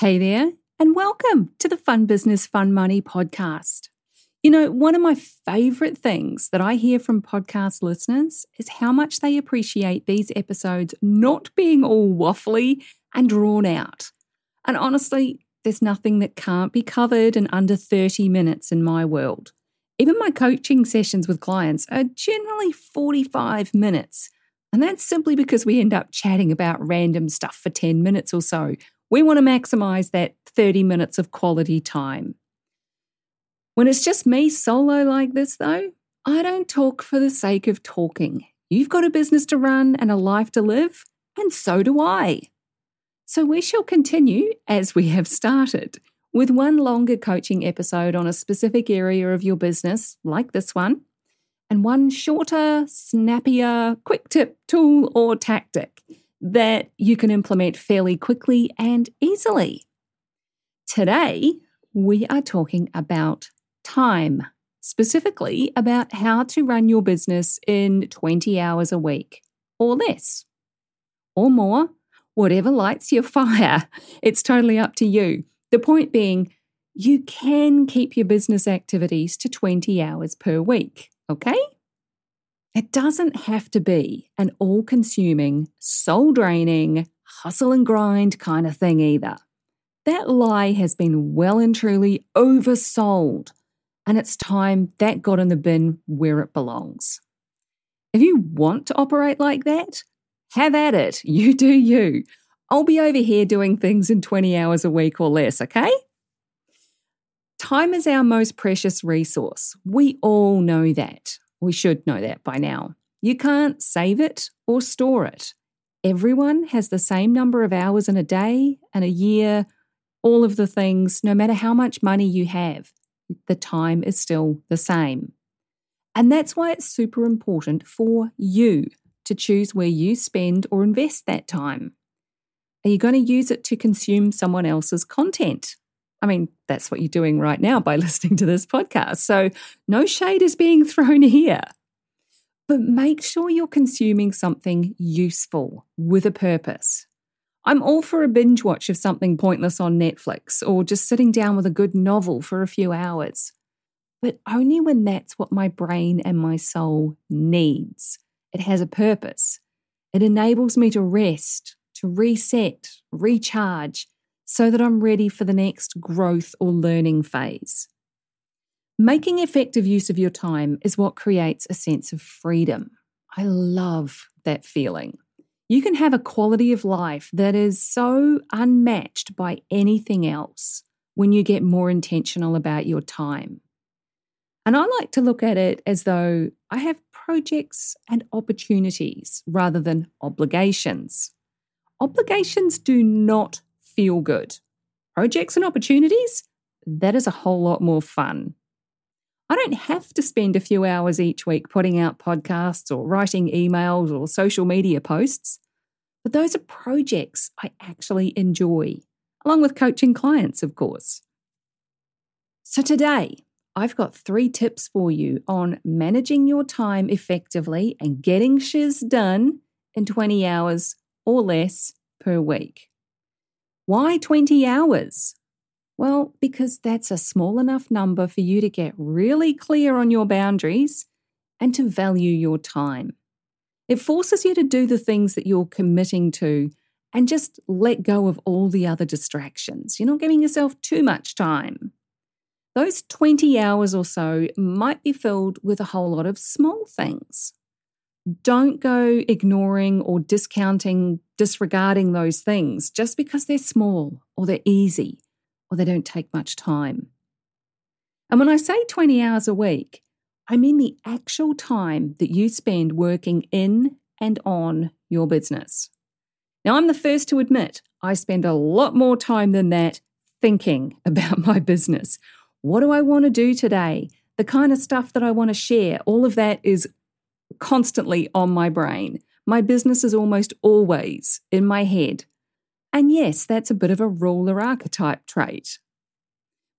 Hey there, and welcome to the Fun Business, Fun Money podcast. You know, one of my favorite things that I hear from podcast listeners is how much they appreciate these episodes not being all waffly and drawn out. And honestly, there's nothing that can't be covered in under 30 minutes in my world. Even my coaching sessions with clients are generally 45 minutes. And that's simply because we end up chatting about random stuff for 10 minutes or so we want to maximize that 30 minutes of quality time. When it's just me solo like this, though, I don't talk for the sake of talking. You've got a business to run and a life to live, and so do I. So we shall continue as we have started with one longer coaching episode on a specific area of your business, like this one, and one shorter, snappier, quick tip, tool, or tactic that you can implement fairly quickly and easily. Today, we are talking about time, specifically about how to run your business in 20 hours a week or less or more, whatever lights your fire. It's totally up to you. The point being, you can keep your business activities to 20 hours per week, okay? It doesn't have to be an all consuming, soul draining, hustle and grind kind of thing either. That lie has been well and truly oversold, and it's time that got in the bin where it belongs. If you want to operate like that, have at it. You do you. I'll be over here doing things in 20 hours a week or less, okay? Time is our most precious resource. We all know that. We should know that by now. You can't save it or store it. Everyone has the same number of hours in a day and a year, all of the things, no matter how much money you have, the time is still the same. And that's why it's super important for you to choose where you spend or invest that time. Are you going to use it to consume someone else's content? I mean, that's what you're doing right now by listening to this podcast. So, no shade is being thrown here. But make sure you're consuming something useful with a purpose. I'm all for a binge watch of something pointless on Netflix or just sitting down with a good novel for a few hours. But only when that's what my brain and my soul needs. It has a purpose. It enables me to rest, to reset, recharge, so that I'm ready for the next growth or learning phase. Making effective use of your time is what creates a sense of freedom. I love that feeling. You can have a quality of life that is so unmatched by anything else when you get more intentional about your time. And I like to look at it as though I have projects and opportunities rather than obligations. Obligations do not feel good. Projects and opportunities, that is a whole lot more fun. I don't have to spend a few hours each week putting out podcasts or writing emails or social media posts, but those are projects I actually enjoy, along with coaching clients, of course. So today, I've got three tips for you on managing your time effectively and getting shiz done in 20 hours or less per week. Why 20 hours? Well, because that's a small enough number for you to get really clear on your boundaries and to value your time. It forces you to do the things that you're committing to and just let go of all the other distractions. You're not giving yourself too much time. Those 20 hours or so might be filled with a whole lot of small things. Don't go ignoring or discounting, disregarding those things just because they're small or they're easy or they don't take much time. And when I say 20 hours a week, I mean the actual time that you spend working in and on your business. Now, I'm the first to admit I spend a lot more time than that thinking about my business. What do I want to do today? The kind of stuff that I want to share, all of that is constantly on my brain. My business is almost always in my head. And yes, that's a bit of a ruler archetype trait.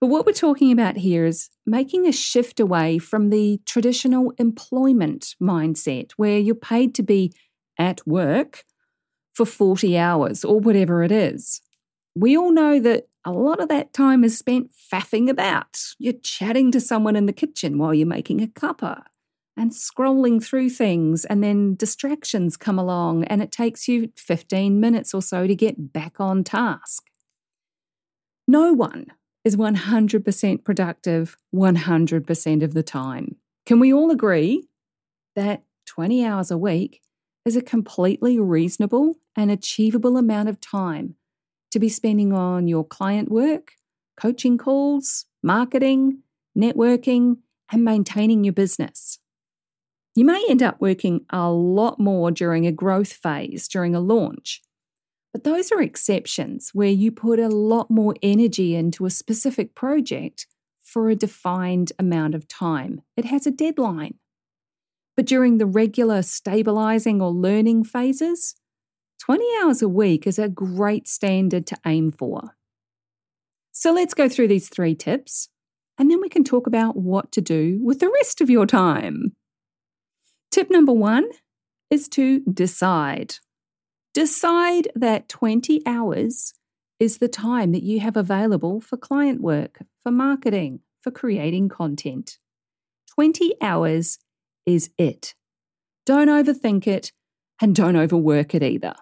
But what we're talking about here is making a shift away from the traditional employment mindset where you're paid to be at work for 40 hours or whatever it is. We all know that a lot of that time is spent faffing about. You're chatting to someone in the kitchen while you're making a cuppa and scrolling through things, and then distractions come along, and it takes you 15 minutes or so to get back on task. No one is 100% productive 100% of the time. Can we all agree that 20 hours a week is a completely reasonable and achievable amount of time to be spending on your client work, coaching calls, marketing, networking, and maintaining your business? You may end up working a lot more during a growth phase, during a launch, but those are exceptions where you put a lot more energy into a specific project for a defined amount of time. It has a deadline. But during the regular stabilizing or learning phases, 20 hours a week is a great standard to aim for. So let's go through these three tips, and then we can talk about what to do with the rest of your time. Tip number one is to decide. Decide that 20 hours is the time that you have available for client work, for marketing, for creating content. 20 hours is it. Don't overthink it and don't overwork it either.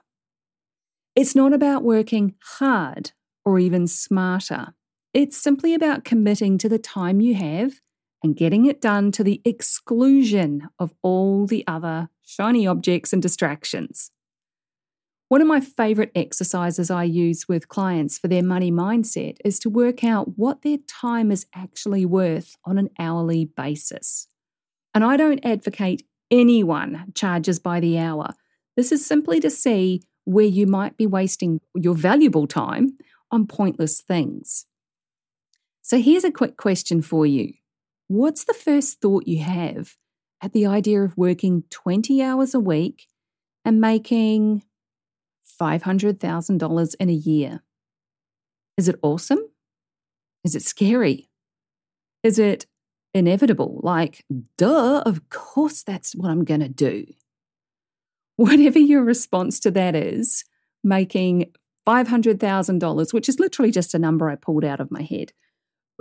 It's not about working hard or even smarter. It's simply about committing to the time you have and getting it done to the exclusion of all the other shiny objects and distractions. One of my favorite exercises I use with clients for their money mindset is to work out what their time is actually worth on an hourly basis. And I don't advocate anyone charges by the hour. This is simply to see where you might be wasting your valuable time on pointless things. So here's a quick question for you What's the first thought you have at the idea of working 20 hours a week and making $500,000 in a year. Is it awesome? Is it scary? Is it inevitable? Like, duh, of course that's what I'm going to do. Whatever your response to that is, making $500,000, which is literally just a number I pulled out of my head,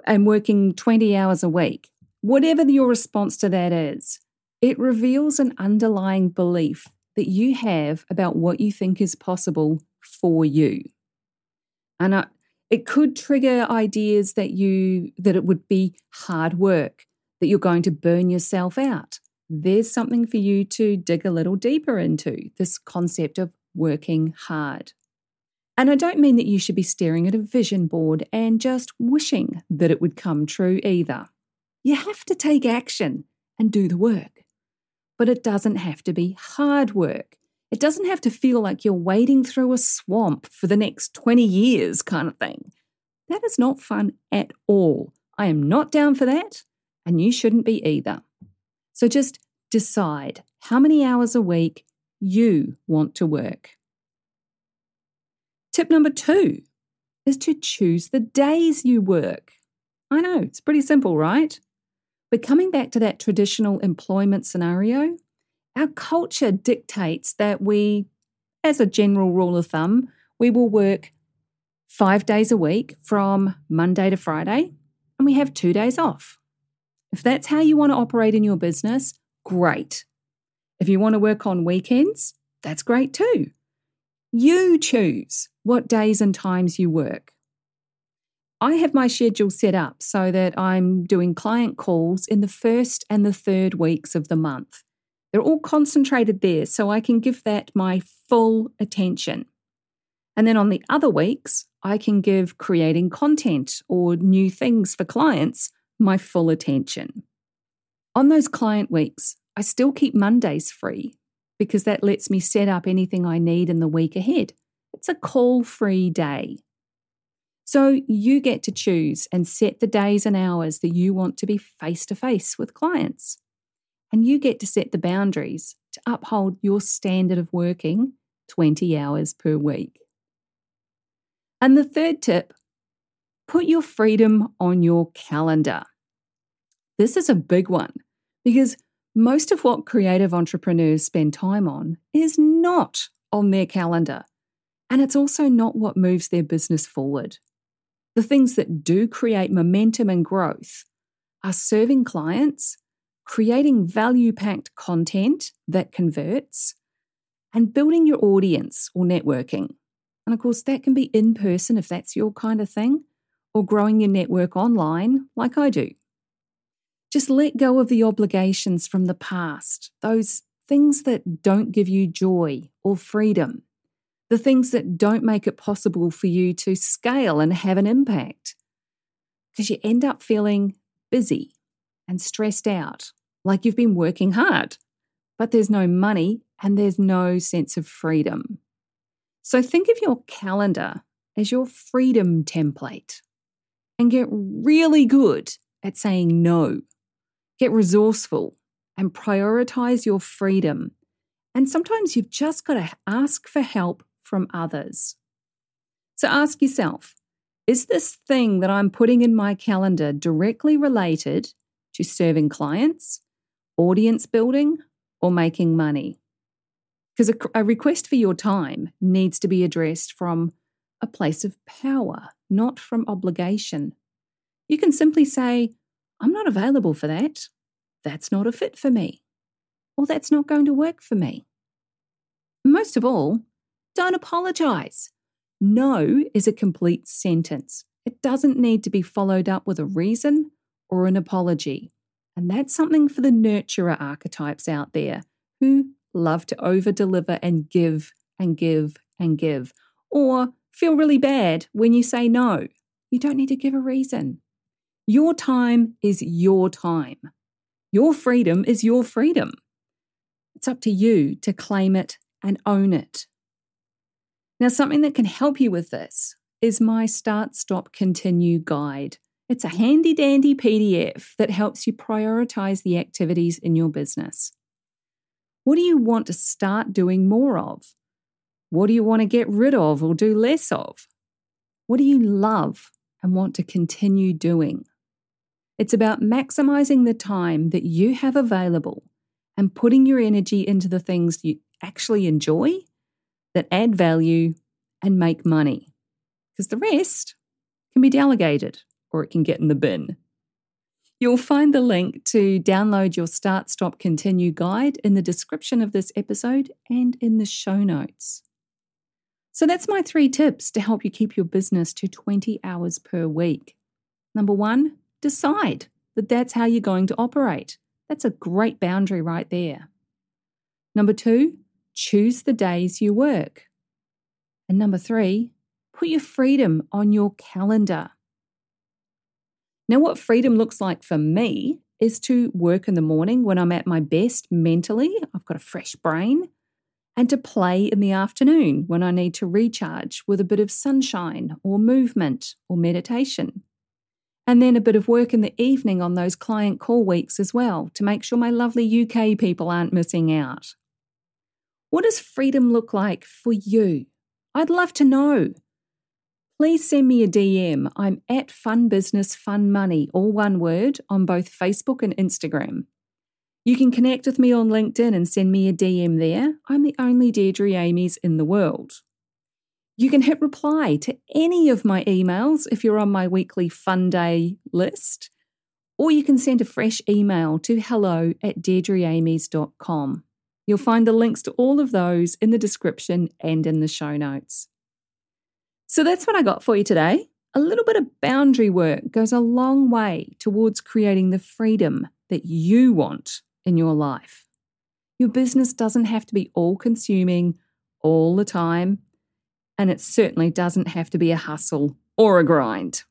and working 20 hours a week, whatever your response to that is, it reveals an underlying belief that you have about what you think is possible for you. And uh, it could trigger ideas that you that it would be hard work, that you're going to burn yourself out. There's something for you to dig a little deeper into this concept of working hard. And I don't mean that you should be staring at a vision board and just wishing that it would come true either. You have to take action and do the work but it doesn't have to be hard work. It doesn't have to feel like you're wading through a swamp for the next 20 years, kind of thing. That is not fun at all. I am not down for that, and you shouldn't be either. So just decide how many hours a week you want to work. Tip number two is to choose the days you work. I know, it's pretty simple, right? But coming back to that traditional employment scenario, our culture dictates that we, as a general rule of thumb, we will work five days a week from Monday to Friday, and we have two days off. If that's how you want to operate in your business, great. If you want to work on weekends, that's great too. You choose what days and times you work. I have my schedule set up so that I'm doing client calls in the first and the third weeks of the month. They're all concentrated there so I can give that my full attention. And then on the other weeks, I can give creating content or new things for clients my full attention. On those client weeks, I still keep Mondays free because that lets me set up anything I need in the week ahead. It's a call free day. So you get to choose and set the days and hours that you want to be face to face with clients. And you get to set the boundaries to uphold your standard of working 20 hours per week. And the third tip put your freedom on your calendar. This is a big one because most of what creative entrepreneurs spend time on is not on their calendar. And it's also not what moves their business forward. The things that do create momentum and growth are serving clients, creating value packed content that converts, and building your audience or networking. And of course, that can be in person if that's your kind of thing, or growing your network online like I do. Just let go of the obligations from the past, those things that don't give you joy or freedom the things that don't make it possible for you to scale and have an impact. Because you end up feeling busy and stressed out, like you've been working hard, but there's no money and there's no sense of freedom. So think of your calendar as your freedom template and get really good at saying no. Get resourceful and prioritize your freedom. And sometimes you've just got to ask for help from others. So ask yourself is this thing that I'm putting in my calendar directly related to serving clients, audience building, or making money? Because a, request for your time needs to be addressed from a place of power, not from obligation. You can simply say, I'm not available for that. That's not a fit for me. Or that's not going to work for me. Most of all, don't apologize. No is a complete sentence. It doesn't need to be followed up with a reason or an apology. And that's something for the nurturer archetypes out there who love to over deliver and give and give and give, or feel really bad when you say no. You don't need to give a reason. Your time is your time. Your freedom is your freedom. It's up to you to claim it and own it. Now, something that can help you with this is my Start, Stop, Continue guide. It's a handy dandy PDF that helps you prioritize the activities in your business. What do you want to start doing more of? What do you want to get rid of or do less of? What do you love and want to continue doing? It's about maximizing the time that you have available and putting your energy into the things you actually enjoy that add value and make money. Because the rest can be delegated or it can get in the bin. You'll find the link to download your Start, Stop, Continue guide in the description of this episode and in the show notes. So that's my three tips to help you keep your business to 20 hours per week. Number one, decide that that's how you're going to operate. That's a great boundary right there. Number two, choose the days you work. And number three, put your freedom on your calendar. Now, what freedom looks like for me is to work in the morning when I'm at my best mentally, I've got a fresh brain, and to play in the afternoon when I need to recharge with a bit of sunshine or movement or meditation. And then a bit of work in the evening on those client call weeks as well to make sure my lovely UK people aren't missing out. What does freedom look like for you? I'd love to know. Please send me a DM. I'm at Fun Business Fun Money, all one word, on both Facebook and Instagram. You can connect with me on LinkedIn and send me a DM there. I'm the only Deirdre Amies in the world. You can hit reply to any of my emails if you're on my weekly Fun Day list, or you can send a fresh email to hello at deirdreamies.com. You'll find the links to all of those in the description and in the show notes. So that's what I got for you today. A little bit of boundary work goes a long way towards creating the freedom that you want in your life. Your business doesn't have to be all consuming all the time, and it certainly doesn't have to be a hustle or a grind.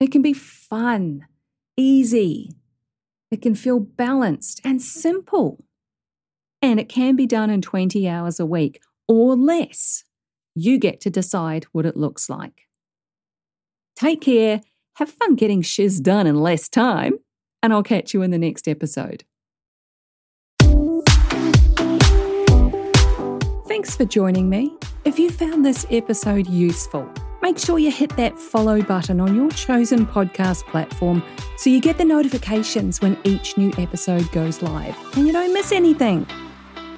It can be fun, easy, it can feel balanced and simple. And it can be done in 20 hours a week or less. You get to decide what it looks like. Take care, have fun getting shiz done in less time, and I'll catch you in the next episode. Thanks for joining me. If you found this episode useful, make sure you hit that follow button on your chosen podcast platform so you get the notifications when each new episode goes live and you don't miss anything.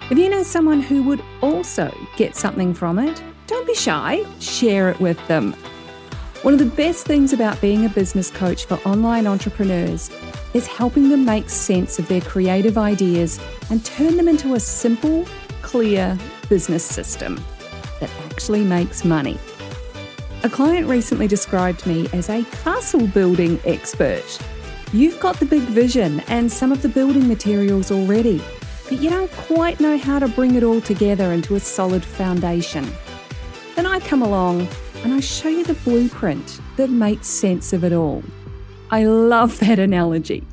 If you know someone who would also get something from it, don't be shy, share it with them. One of the best things about being a business coach for online entrepreneurs is helping them make sense of their creative ideas and turn them into a simple, clear business system that actually makes money. A client recently described me as a castle building expert. You've got the big vision and some of the building materials already, but you don't quite know how to bring it all together into a solid foundation. Then I come along and I show you the blueprint that makes sense of it all. I love that analogy.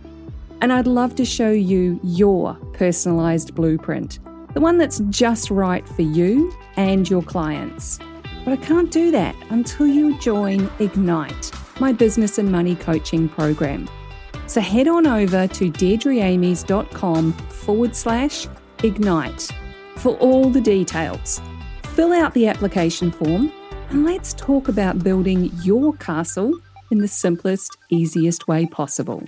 And I'd love to show you your personalised blueprint, the one that's just right for you and your clients. But I can't do that until you join Ignite, my business and money coaching program. So head on over to deirdreamies.com forward slash ignite for all the details. Fill out the application form and let's talk about building your castle in the simplest, easiest way possible.